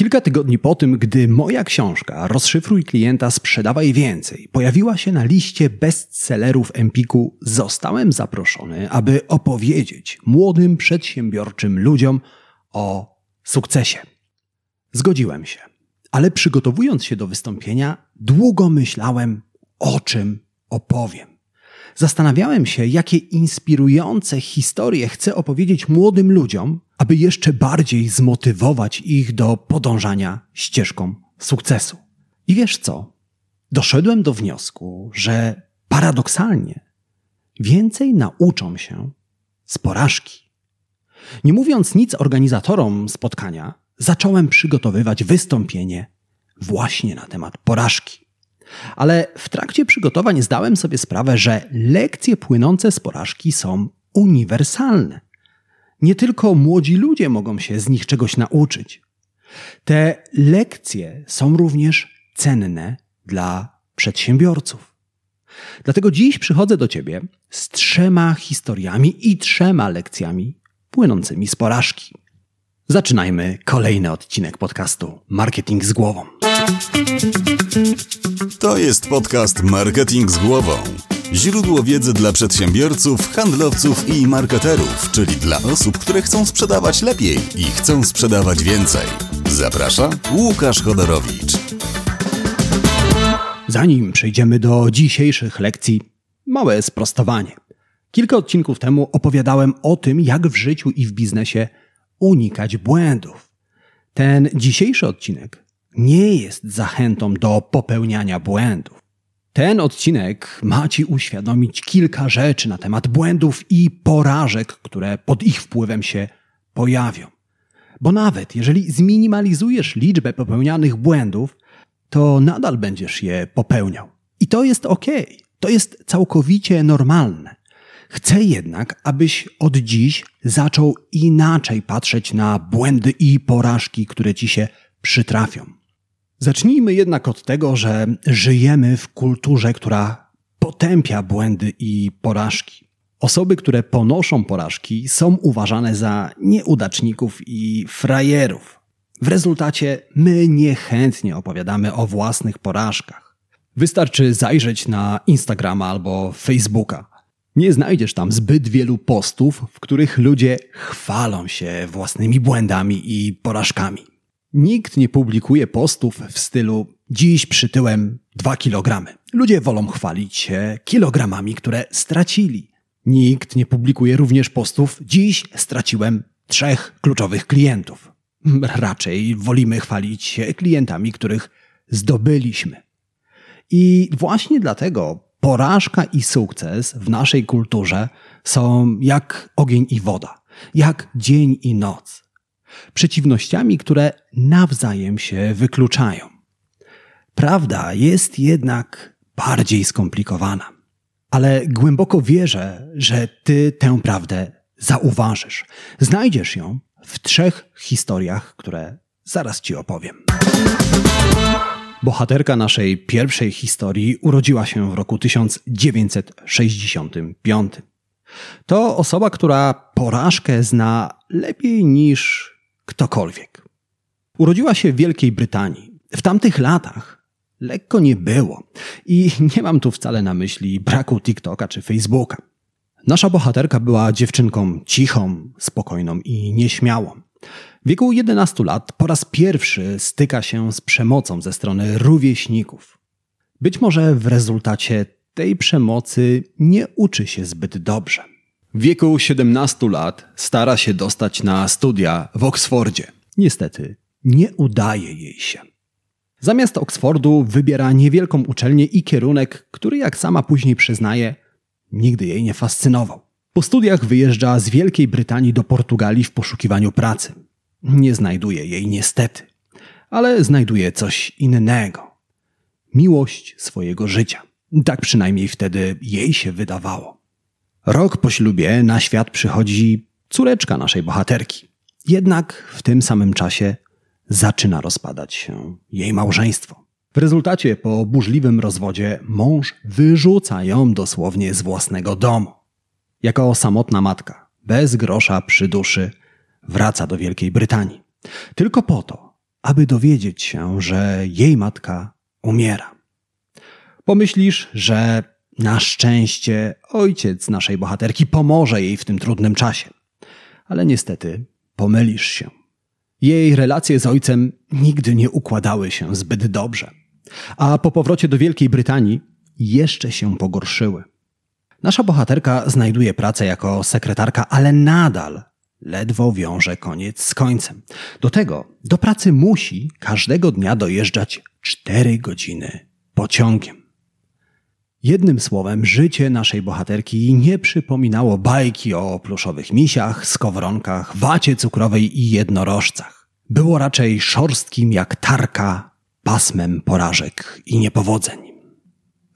Kilka tygodni po tym, gdy moja książka Rozszyfruj klienta, sprzedawaj więcej pojawiła się na liście bestsellerów Empiku, zostałem zaproszony, aby opowiedzieć młodym, przedsiębiorczym ludziom o sukcesie. Zgodziłem się, ale przygotowując się do wystąpienia, długo myślałem, o czym opowiem. Zastanawiałem się, jakie inspirujące historie chcę opowiedzieć młodym ludziom, aby jeszcze bardziej zmotywować ich do podążania ścieżką sukcesu. I wiesz co? Doszedłem do wniosku, że paradoksalnie więcej nauczą się z porażki. Nie mówiąc nic organizatorom spotkania, zacząłem przygotowywać wystąpienie właśnie na temat porażki. Ale w trakcie przygotowań zdałem sobie sprawę, że lekcje płynące z porażki są uniwersalne. Nie tylko młodzi ludzie mogą się z nich czegoś nauczyć. Te lekcje są również cenne dla przedsiębiorców. Dlatego dziś przychodzę do Ciebie z trzema historiami i trzema lekcjami płynącymi z porażki. Zaczynajmy kolejny odcinek podcastu Marketing z głową. To jest podcast Marketing z głową. Źródło wiedzy dla przedsiębiorców, handlowców i marketerów, czyli dla osób, które chcą sprzedawać lepiej i chcą sprzedawać więcej. Zaprasza Łukasz Chodorowicz. Zanim przejdziemy do dzisiejszych lekcji, małe sprostowanie. Kilka odcinków temu opowiadałem o tym, jak w życiu i w biznesie unikać błędów. Ten dzisiejszy odcinek nie jest zachętą do popełniania błędów. Ten odcinek ma Ci uświadomić kilka rzeczy na temat błędów i porażek, które pod ich wpływem się pojawią. Bo nawet jeżeli zminimalizujesz liczbę popełnianych błędów, to nadal będziesz je popełniał. I to jest ok, to jest całkowicie normalne. Chcę jednak, abyś od dziś zaczął inaczej patrzeć na błędy i porażki, które ci się przytrafią. Zacznijmy jednak od tego, że żyjemy w kulturze, która potępia błędy i porażki. Osoby, które ponoszą porażki, są uważane za nieudaczników i frajerów. W rezultacie my niechętnie opowiadamy o własnych porażkach. Wystarczy zajrzeć na Instagrama albo Facebooka. Nie znajdziesz tam zbyt wielu postów, w których ludzie chwalą się własnymi błędami i porażkami. Nikt nie publikuje postów w stylu dziś przytyłem 2 kg. Ludzie wolą chwalić się kilogramami, które stracili. Nikt nie publikuje również postów dziś straciłem trzech kluczowych klientów. Raczej wolimy chwalić się klientami, których zdobyliśmy. I właśnie dlatego porażka i sukces w naszej kulturze są jak ogień i woda, jak dzień i noc. Przeciwnościami, które nawzajem się wykluczają. Prawda jest jednak bardziej skomplikowana. Ale głęboko wierzę, że ty tę prawdę zauważysz. Znajdziesz ją w trzech historiach, które zaraz ci opowiem. Bohaterka naszej pierwszej historii urodziła się w roku 1965. To osoba, która porażkę zna lepiej niż ktokolwiek. Urodziła się w Wielkiej Brytanii. W tamtych latach lekko nie było. I nie mam tu wcale na myśli braku TikToka czy Facebooka. Nasza bohaterka była dziewczynką cichą, spokojną i nieśmiałą. W wieku 11 lat po raz pierwszy styka się z przemocą ze strony rówieśników. Być może w rezultacie tej przemocy nie uczy się zbyt dobrze. W wieku 17 lat stara się dostać na studia w Oksfordzie. Niestety, nie udaje jej się. Zamiast Oksfordu wybiera niewielką uczelnię i kierunek, który, jak sama później przyznaje, nigdy jej nie fascynował. Po studiach wyjeżdża z Wielkiej Brytanii do Portugalii w poszukiwaniu pracy. Nie znajduje jej niestety, ale znajduje coś innego. Miłość swojego życia. Tak przynajmniej wtedy jej się wydawało. Rok po ślubie na świat przychodzi córeczka naszej bohaterki. Jednak w tym samym czasie zaczyna rozpadać się jej małżeństwo. W rezultacie po burzliwym rozwodzie mąż wyrzuca ją dosłownie z własnego domu. Jako samotna matka, bez grosza przy duszy, wraca do Wielkiej Brytanii. Tylko po to, aby dowiedzieć się, że jej matka umiera. Pomyślisz, że na szczęście ojciec naszej bohaterki pomoże jej w tym trudnym czasie. Ale niestety pomylisz się. Jej relacje z ojcem nigdy nie układały się zbyt dobrze, a po powrocie do Wielkiej Brytanii jeszcze się pogorszyły. Nasza bohaterka znajduje pracę jako sekretarka, ale nadal ledwo wiąże koniec z końcem. Do tego do pracy musi każdego dnia dojeżdżać cztery godziny pociągiem. Jednym słowem, życie naszej bohaterki nie przypominało bajki o pluszowych misiach, skowronkach, wacie cukrowej i jednorożcach. Było raczej szorstkim jak tarka, pasmem porażek i niepowodzeń.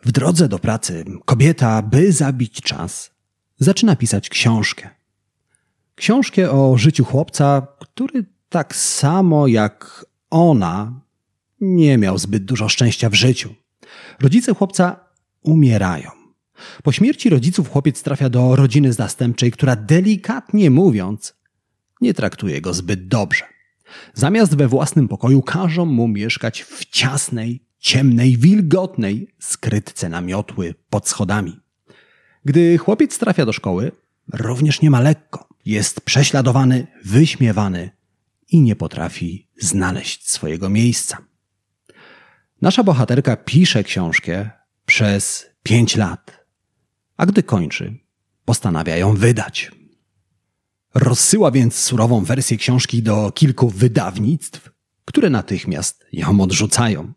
W drodze do pracy kobieta, by zabić czas, zaczyna pisać książkę. Książkę o życiu chłopca, który tak samo jak ona nie miał zbyt dużo szczęścia w życiu. Rodzice chłopca umierają. Po śmierci rodziców chłopiec trafia do rodziny zastępczej, która delikatnie mówiąc nie traktuje go zbyt dobrze. Zamiast we własnym pokoju każą mu mieszkać w ciasnej, ciemnej, wilgotnej skrytce na miotły pod schodami. Gdy chłopiec trafia do szkoły, również nie ma lekko. Jest prześladowany, wyśmiewany i nie potrafi znaleźć swojego miejsca. Nasza bohaterka pisze książkę przez pięć lat, a gdy kończy, postanawia ją wydać. Rozsyła więc surową wersję książki do kilku wydawnictw, które natychmiast ją odrzucają.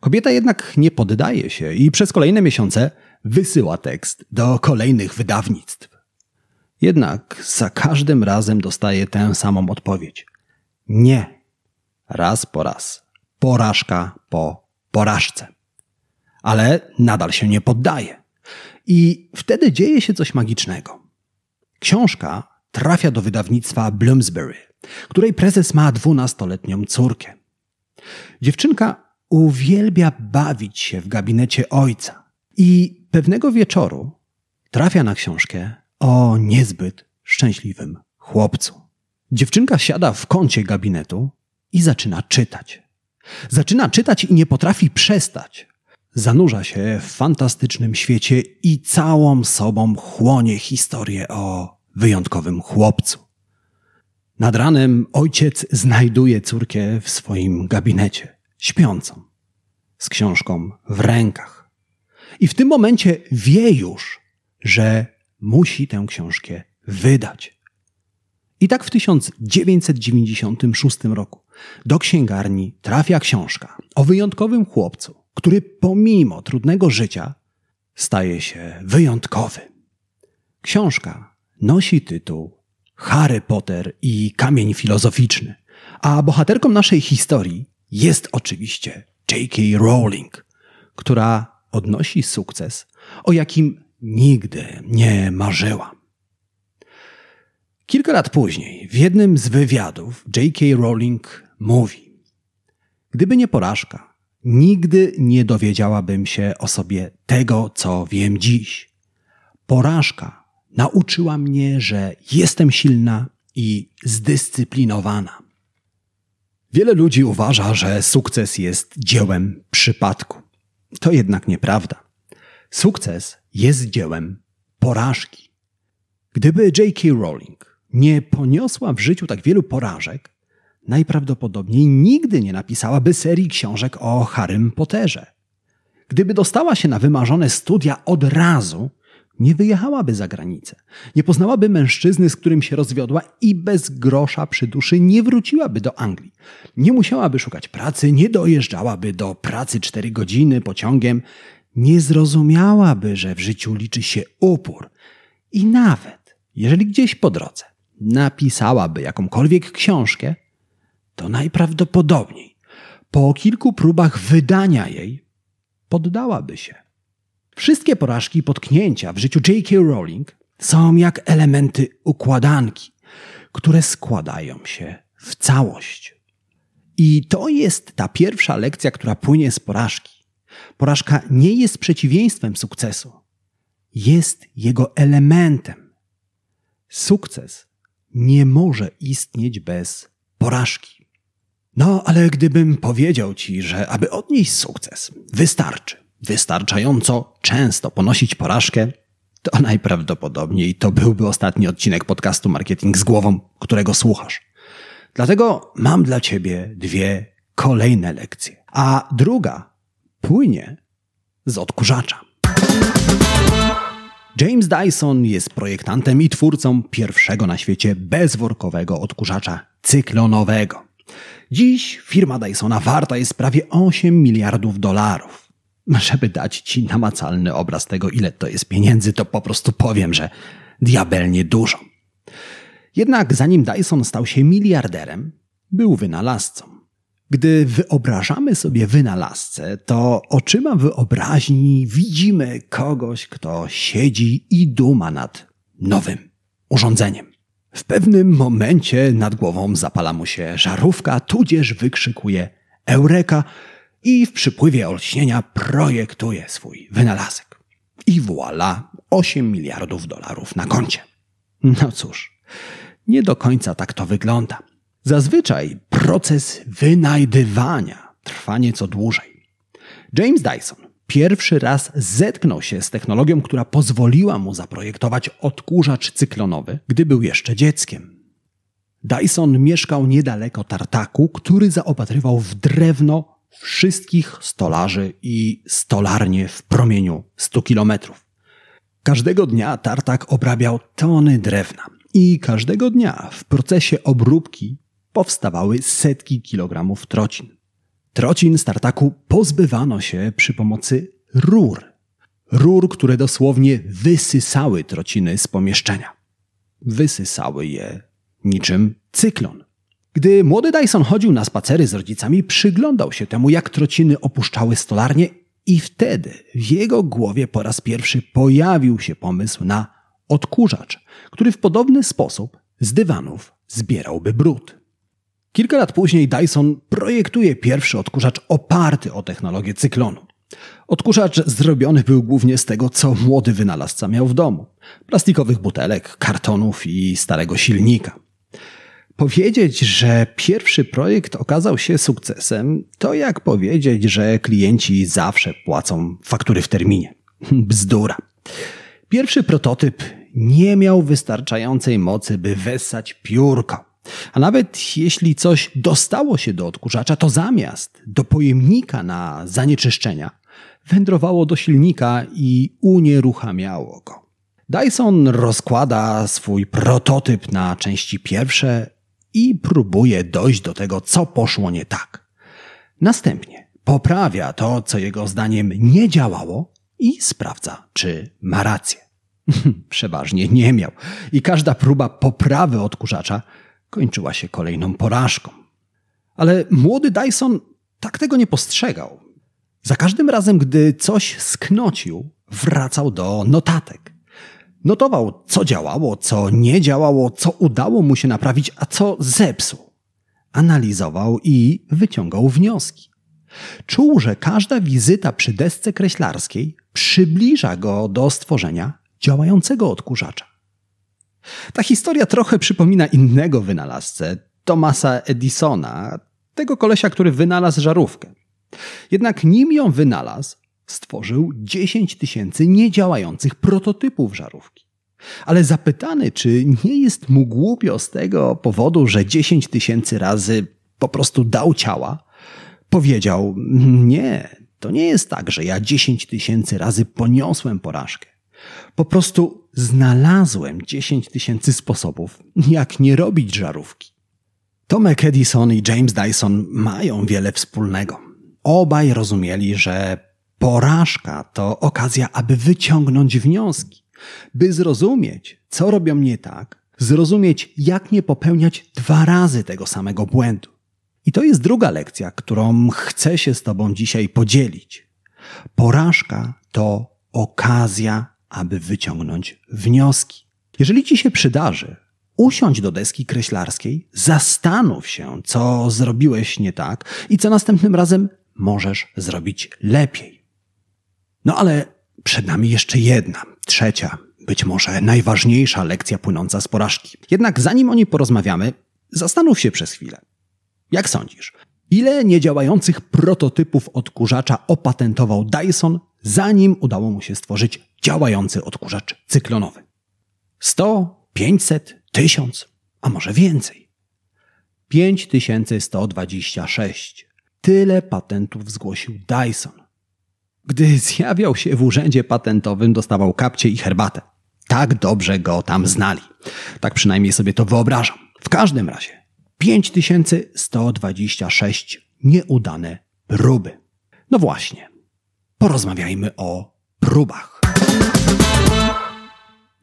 Kobieta jednak nie poddaje się i przez kolejne miesiące wysyła tekst do kolejnych wydawnictw. Jednak za każdym razem dostaje tę samą odpowiedź. Nie. Raz po raz. Porażka po porażce. Ale nadal się nie poddaje. I wtedy dzieje się coś magicznego. Książka trafia do wydawnictwa Bloomsbury, której prezes ma dwunastoletnią córkę. Dziewczynka uwielbia bawić się w gabinecie ojca i pewnego wieczoru trafia na książkę o niezbyt szczęśliwym chłopcu. Dziewczynka siada w kącie gabinetu i zaczyna czytać. Zaczyna czytać i nie potrafi przestać. Zanurza się w fantastycznym świecie i całą sobą chłonie historię o wyjątkowym chłopcu. Nad ranem ojciec znajduje córkę w swoim gabinecie, śpiącą, z książką w rękach. I w tym momencie wie już, że musi tę książkę wydać. I tak w 1996 roku do księgarni trafia książka o wyjątkowym chłopcu, który pomimo trudnego życia staje się wyjątkowy. Książka nosi tytuł Harry Potter i kamień filozoficzny, a bohaterką naszej historii jest oczywiście J.K. Rowling, która odnosi sukces, o jakim nigdy nie marzyła. Kilka lat później, w jednym z wywiadów, J.K. Rowling mówi: Gdyby nie porażka, nigdy nie dowiedziałabym się o sobie tego, co wiem dziś. Porażka nauczyła mnie, że jestem silna i zdyscyplinowana. Wiele ludzi uważa, że sukces jest dziełem przypadku. To jednak nieprawda. Sukces jest dziełem porażki. Gdyby J.K. Rowling nie poniosła w życiu tak wielu porażek, najprawdopodobniej nigdy nie napisałaby serii książek o Harrym Potterze. Gdyby dostała się na wymarzone studia od razu, nie wyjechałaby za granicę, nie poznałaby mężczyzny, z którym się rozwiodła i bez grosza przy duszy nie wróciłaby do Anglii. Nie musiałaby szukać pracy, nie dojeżdżałaby do pracy cztery godziny pociągiem, nie zrozumiałaby, że w życiu liczy się upór. I nawet, jeżeli gdzieś po drodze napisałaby jakąkolwiek książkę, to najprawdopodobniej po kilku próbach wydania jej poddałaby się. Wszystkie porażki i potknięcia w życiu J.K. Rowling są jak elementy układanki, które składają się w całość. I to jest ta pierwsza lekcja, która płynie z porażki. Porażka nie jest przeciwieństwem sukcesu, jest jego elementem. Sukces nie może istnieć bez porażki. No, ale gdybym powiedział ci, że aby odnieść sukces, wystarczy wystarczająco często ponosić porażkę, to najprawdopodobniej to byłby ostatni odcinek podcastu Marketing z głową, którego słuchasz. Dlatego mam dla ciebie dwie kolejne lekcje. A druga płynie z odkurzacza. James Dyson jest projektantem i twórcą pierwszego na świecie bezworkowego odkurzacza cyklonowego. Dziś firma Dysona warta jest prawie 8 miliardów dolarów. Żeby dać ci namacalny obraz tego, ile to jest pieniędzy, to po prostu powiem, że diabelnie dużo. Jednak zanim Dyson stał się miliarderem, był wynalazcą. Gdy wyobrażamy sobie wynalazcę, to oczyma wyobraźni widzimy kogoś, kto siedzi i duma nad nowym urządzeniem. W pewnym momencie nad głową zapala mu się żarówka, tudzież wykrzykuje Eureka i w przypływie olśnienia projektuje swój wynalazek. I voilà, 8 miliardów dolarów na koncie. No cóż, nie do końca tak to wygląda. Zazwyczaj proces wynajdywania trwa nieco dłużej. James Dyson pierwszy raz zetknął się z technologią, która pozwoliła mu zaprojektować odkurzacz cyklonowy, gdy był jeszcze dzieckiem. Dyson mieszkał niedaleko tartaku, który zaopatrywał w drewno wszystkich stolarzy i stolarnie w promieniu 100 kilometrów. Każdego dnia tartak obrabiał tony drewna i każdego dnia w procesie obróbki powstawały setki kilogramów trocin. Trocin z tartaku pozbywano się przy pomocy rur. Rur, które dosłownie wysysały trociny z pomieszczenia. Wysysały je niczym cyklon. Gdy młody Dyson chodził na spacery z rodzicami, przyglądał się temu, jak trociny opuszczały stolarnię, i wtedy w jego głowie po raz pierwszy pojawił się pomysł na odkurzacz, który w podobny sposób z dywanów zbierałby brud. Kilka lat później Dyson projektuje pierwszy odkurzacz oparty o technologię cyklonu. Odkurzacz zrobiony był głównie z tego, co młody wynalazca miał w domu: plastikowych butelek, kartonów i starego silnika. Powiedzieć, że pierwszy projekt okazał się sukcesem, to jak powiedzieć, że klienci zawsze płacą faktury w terminie. Bzdura. Pierwszy prototyp nie miał wystarczającej mocy, by wessać piórko. A nawet jeśli coś dostało się do odkurzacza, to zamiast do pojemnika na zanieczyszczenia, wędrowało do silnika i unieruchamiało go. Dyson rozkłada swój prototyp na części pierwsze i próbuje dojść do tego, co poszło nie tak. Następnie poprawia to, co jego zdaniem nie działało i sprawdza, czy ma rację. Przeważnie nie miał i każda próba poprawy odkurzacza kończyła się kolejną porażką. Ale młody Dyson tak tego nie postrzegał. Za każdym razem, gdy coś sknocił, wracał do notatek. Notował, co działało, co nie działało, co udało mu się naprawić, a co zepsuł. Analizował i wyciągał wnioski. Czuł, że każda wizyta przy desce kreślarskiej przybliża go do stworzenia działającego odkurzacza. Ta historia trochę przypomina innego wynalazcę, Thomasa Edisona, tego kolesia, który wynalazł żarówkę. Jednak nim ją wynalazł, stworzył 10 tysięcy niedziałających prototypów żarówki. Ale zapytany, czy nie jest mu głupio z tego powodu, że 10 tysięcy razy po prostu dał ciała, powiedział: Nie, to nie jest tak, że ja 10 tysięcy razy poniosłem porażkę. Po prostu znalazłem 10 tysięcy sposobów, jak nie robić żarówki. Tomek Edison i James Dyson mają wiele wspólnego. Obaj rozumieli, że Porażka to okazja, aby wyciągnąć wnioski, by zrozumieć, co robią nie tak, zrozumieć, jak nie popełniać dwa razy tego samego błędu. I to jest druga lekcja, którą chcę się z Tobą dzisiaj podzielić. Porażka to okazja, aby wyciągnąć wnioski. Jeżeli Ci się przydarzy, usiądź do deski kreślarskiej, zastanów się, co zrobiłeś nie tak i co następnym razem możesz zrobić lepiej. No ale przed nami jeszcze jedna, trzecia, być może najważniejsza lekcja płynąca z porażki. Jednak zanim o niej porozmawiamy, zastanów się przez chwilę. Jak sądzisz, Ile niedziałających prototypów odkurzacza opatentował Dyson, zanim udało mu się stworzyć działający odkurzacz cyklonowy? 100, 500, 1000, a może więcej. 5126. Tyle patentów zgłosił Dyson. Gdy zjawiał się w urzędzie patentowym, dostawał kapcie i herbatę. Tak dobrze go tam znali. Tak przynajmniej sobie to wyobrażam. W każdym razie 5126 nieudane próby. No właśnie, porozmawiajmy o próbach.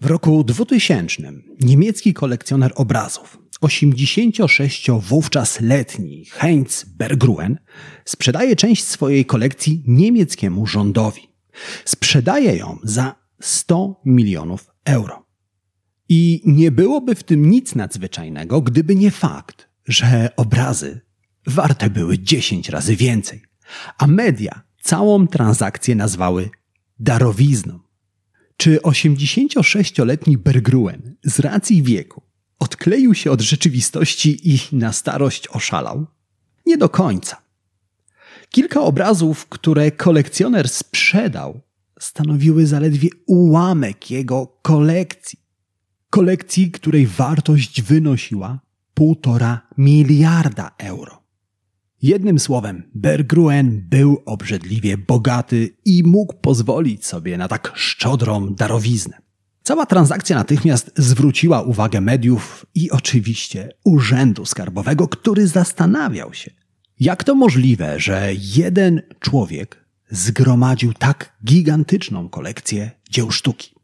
W roku 2000 niemiecki kolekcjoner obrazów, 86 wówczas letni Heinz Bergruen, sprzedaje część swojej kolekcji niemieckiemu rządowi. Sprzedaje ją za 100 milionów euro. I nie byłoby w tym nic nadzwyczajnego, gdyby nie fakt, że obrazy warte były 10 razy więcej, a media całą transakcję nazwały darowizną. Czy 86-letni Bergruen z racji wieku odkleił się od rzeczywistości i na starość oszalał? Nie do końca. Kilka obrazów, które kolekcjoner sprzedał, stanowiły zaledwie ułamek jego kolekcji. Kolekcji, której wartość wynosiła półtora miliarda euro. Jednym słowem, Bergruen był obrzydliwie bogaty i mógł pozwolić sobie na tak szczodrą darowiznę. Cała transakcja natychmiast zwróciła uwagę mediów i oczywiście Urzędu Skarbowego, który zastanawiał się, jak to możliwe, że jeden człowiek zgromadził tak gigantyczną kolekcję dzieł sztuki.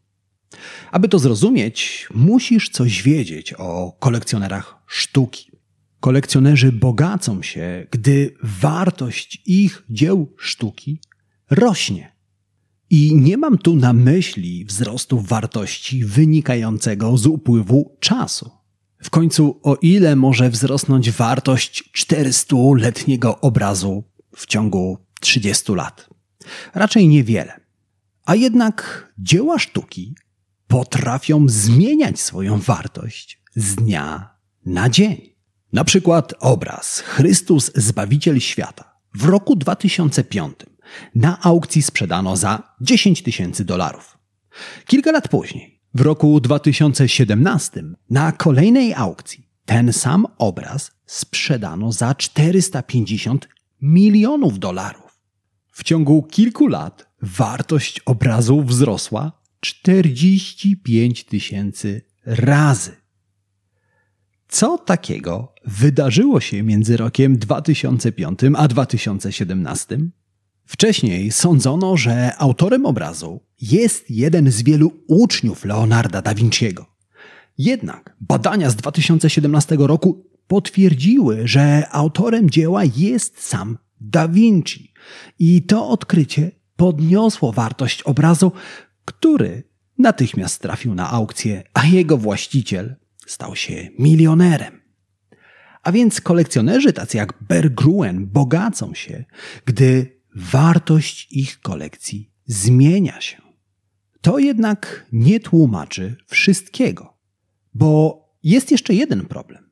Aby to zrozumieć, musisz coś wiedzieć o kolekcjonerach sztuki. Kolekcjonerzy bogacą się, gdy wartość ich dzieł sztuki rośnie. I nie mam tu na myśli wzrostu wartości wynikającego z upływu czasu. W końcu, o ile może wzrosnąć wartość 400-letniego obrazu w ciągu 30 lat? Raczej niewiele. A jednak dzieła sztuki potrafią zmieniać swoją wartość z dnia na dzień. Na przykład obraz Chrystus Zbawiciel Świata w roku 2005 na aukcji sprzedano za 10 tysięcy dolarów. Kilka lat później, w roku 2017, na kolejnej aukcji ten sam obraz sprzedano za 450 milionów dolarów. W ciągu kilku lat wartość obrazu wzrosła 45 tysięcy razy. Co takiego wydarzyło się między rokiem 2005 a 2017? Wcześniej sądzono, że autorem obrazu jest jeden z wielu uczniów Leonarda da Vinciego. Jednak badania z 2017 roku potwierdziły, że autorem dzieła jest sam da Vinci. I to odkrycie podniosło wartość obrazu, który natychmiast trafił na aukcję, a jego właściciel stał się milionerem. A więc kolekcjonerzy tacy jak Bergruen bogacą się, gdy wartość ich kolekcji zmienia się. To jednak nie tłumaczy wszystkiego, bo jest jeszcze jeden problem.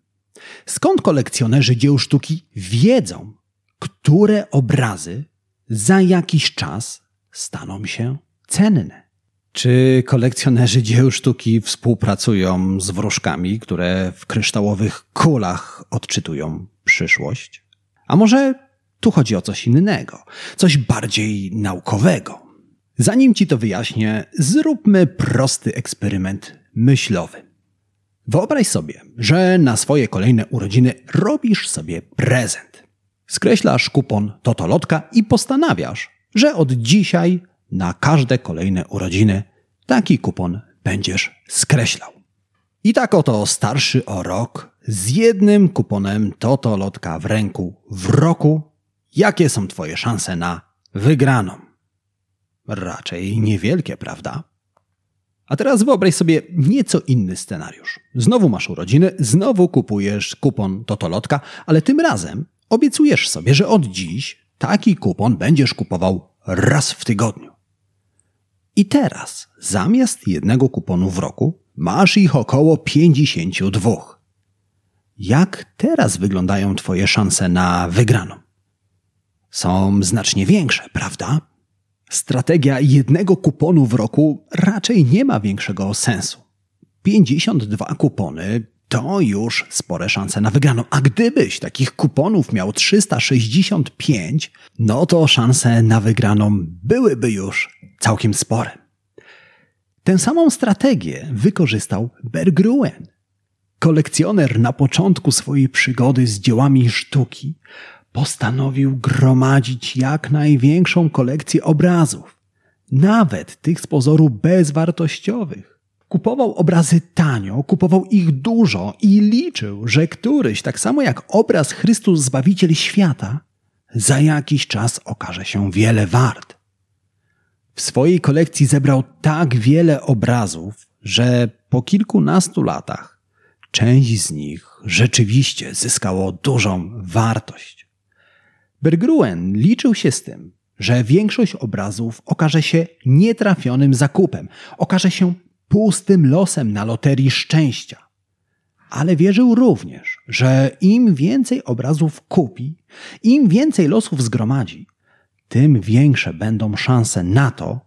Skąd kolekcjonerzy dzieł sztuki wiedzą, które obrazy za jakiś czas staną się cenne? Czy kolekcjonerzy dzieł sztuki współpracują z wróżkami, które w kryształowych kulach odczytują przyszłość? A może tu chodzi o coś innego, coś bardziej naukowego? Zanim ci to wyjaśnię, zróbmy prosty eksperyment myślowy. Wyobraź sobie, że na swoje kolejne urodziny robisz sobie prezent. Skreślasz kupon Totolotka i postanawiasz, że od dzisiaj na każde kolejne urodziny taki kupon będziesz skreślał. I tak oto starszy o rok z jednym kuponem Totolotka w ręku w roku, jakie są twoje szanse na wygraną? Raczej niewielkie, prawda? A teraz wyobraź sobie nieco inny scenariusz. Znowu masz urodziny, znowu kupujesz kupon Totolotka, ale tym razem obiecujesz sobie, że od dziś taki kupon będziesz kupował raz w tygodniu. I teraz, zamiast jednego kuponu w roku, masz ich około 52. Jak teraz wyglądają Twoje szanse na wygraną? Są znacznie większe, prawda? Strategia jednego kuponu w roku raczej nie ma większego sensu. 52 kupony to już spore szanse na wygraną. A gdybyś takich kuponów miał 365, no to szanse na wygraną byłyby już całkiem spore. Tę samą strategię wykorzystał Bergruen. Kolekcjoner na początku swojej przygody z dziełami sztuki postanowił gromadzić jak największą kolekcję obrazów, nawet tych z pozoru bezwartościowych. Kupował obrazy tanio, kupował ich dużo i liczył, że któryś, tak samo jak obraz Chrystus Zbawiciel świata, za jakiś czas okaże się wiele wart. W swojej kolekcji zebrał tak wiele obrazów, że po kilkunastu latach część z nich rzeczywiście zyskało dużą wartość. Bergruen liczył się z tym, że większość obrazów okaże się nietrafionym zakupem, okaże się pustym losem na loterii szczęścia. Ale wierzył również, że im więcej obrazów kupi, im więcej losów zgromadzi, tym większe będą szanse na to,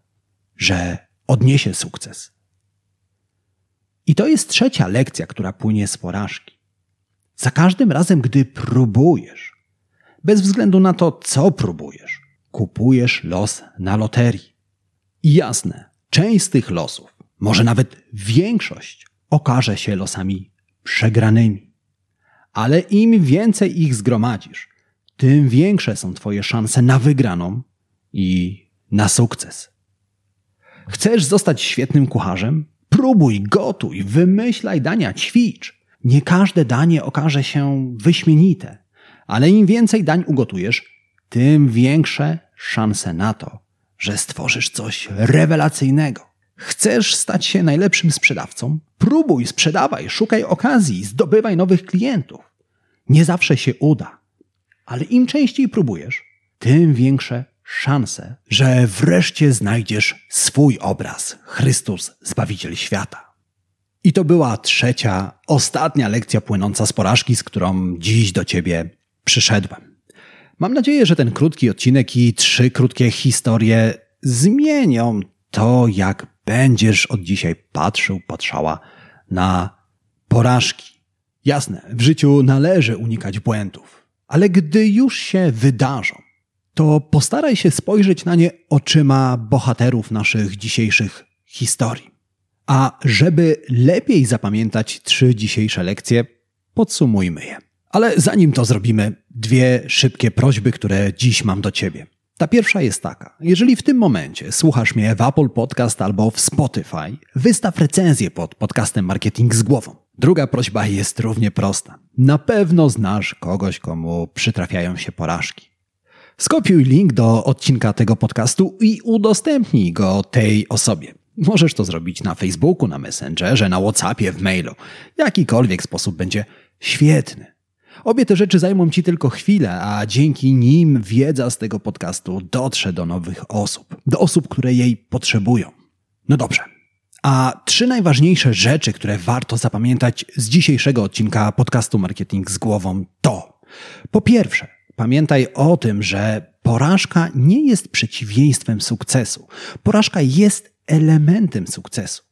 że odniesie sukces. I to jest trzecia lekcja, która płynie z porażki. Za każdym razem, gdy próbujesz, bez względu na to, co próbujesz, kupujesz los na loterii. I jasne, część z tych losów, może nawet większość, okaże się losami przegranymi. Ale im więcej ich zgromadzisz, tym większe są Twoje szanse na wygraną i na sukces. Chcesz zostać świetnym kucharzem? Próbuj, gotuj, wymyślaj dania, ćwicz. Nie każde danie okaże się wyśmienite, ale im więcej dań ugotujesz, tym większe szanse na to, że stworzysz coś rewelacyjnego. Chcesz stać się najlepszym sprzedawcą? Próbuj, sprzedawaj, szukaj okazji, zdobywaj nowych klientów. Nie zawsze się uda, ale im częściej próbujesz, tym większe szanse, że wreszcie znajdziesz swój obraz Chrystus, Zbawiciel świata. I to była trzecia, ostatnia lekcja płynąca z porażki, z którą dziś do Ciebie przyszedłem. Mam nadzieję, że ten krótki odcinek i trzy krótkie historie zmienią to, jak będziesz od dzisiaj patrzył, patrzała na porażki. Jasne, w życiu należy unikać błędów, ale gdy już się wydarzą, to postaraj się spojrzeć na nie oczyma bohaterów naszych dzisiejszych historii. A żeby lepiej zapamiętać trzy dzisiejsze lekcje, podsumujmy je. Ale zanim to zrobimy, dwie szybkie prośby, które dziś mam do Ciebie. Ta pierwsza jest taka. Jeżeli w tym momencie słuchasz mnie w Apple Podcast albo w Spotify, wystaw recenzję pod podcastem Marketing z głową. Druga prośba jest równie prosta. Na pewno znasz kogoś, komu przytrafiają się porażki. Skopiuj link do odcinka tego podcastu i udostępnij go tej osobie. Możesz to zrobić na Facebooku, na Messengerze, na WhatsAppie, w mailu. Jakikolwiek sposób będzie świetny. Obie te rzeczy zajmą Ci tylko chwilę, a dzięki nim wiedza z tego podcastu dotrze do nowych osób, do osób, które jej potrzebują. No dobrze. A trzy najważniejsze rzeczy, które warto zapamiętać z dzisiejszego odcinka podcastu Marketing z głową to po pierwsze, pamiętaj o tym, że porażka nie jest przeciwieństwem sukcesu. Porażka jest elementem sukcesu.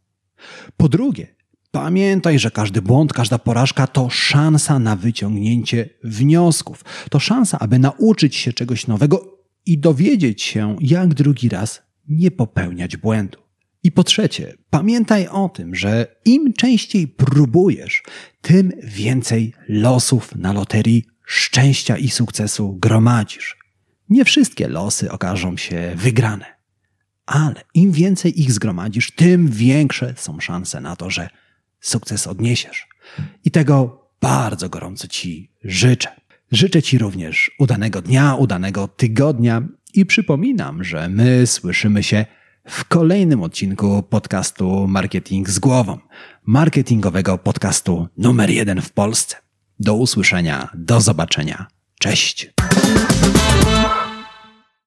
Po drugie, Pamiętaj, że każdy błąd, każda porażka to szansa na wyciągnięcie wniosków. To szansa, aby nauczyć się czegoś nowego i dowiedzieć się, jak drugi raz nie popełniać błędu. I po trzecie, pamiętaj o tym, że im częściej próbujesz, tym więcej losów na loterii szczęścia i sukcesu gromadzisz. Nie wszystkie losy okażą się wygrane, ale im więcej ich zgromadzisz, tym większe są szanse na to, że sukces odniesiesz. I tego bardzo gorąco Ci życzę. Życzę Ci również udanego dnia, udanego tygodnia i przypominam, że my słyszymy się w kolejnym odcinku podcastu Marketing z głową, marketingowego podcastu numer jeden w Polsce. Do usłyszenia, do zobaczenia. Cześć.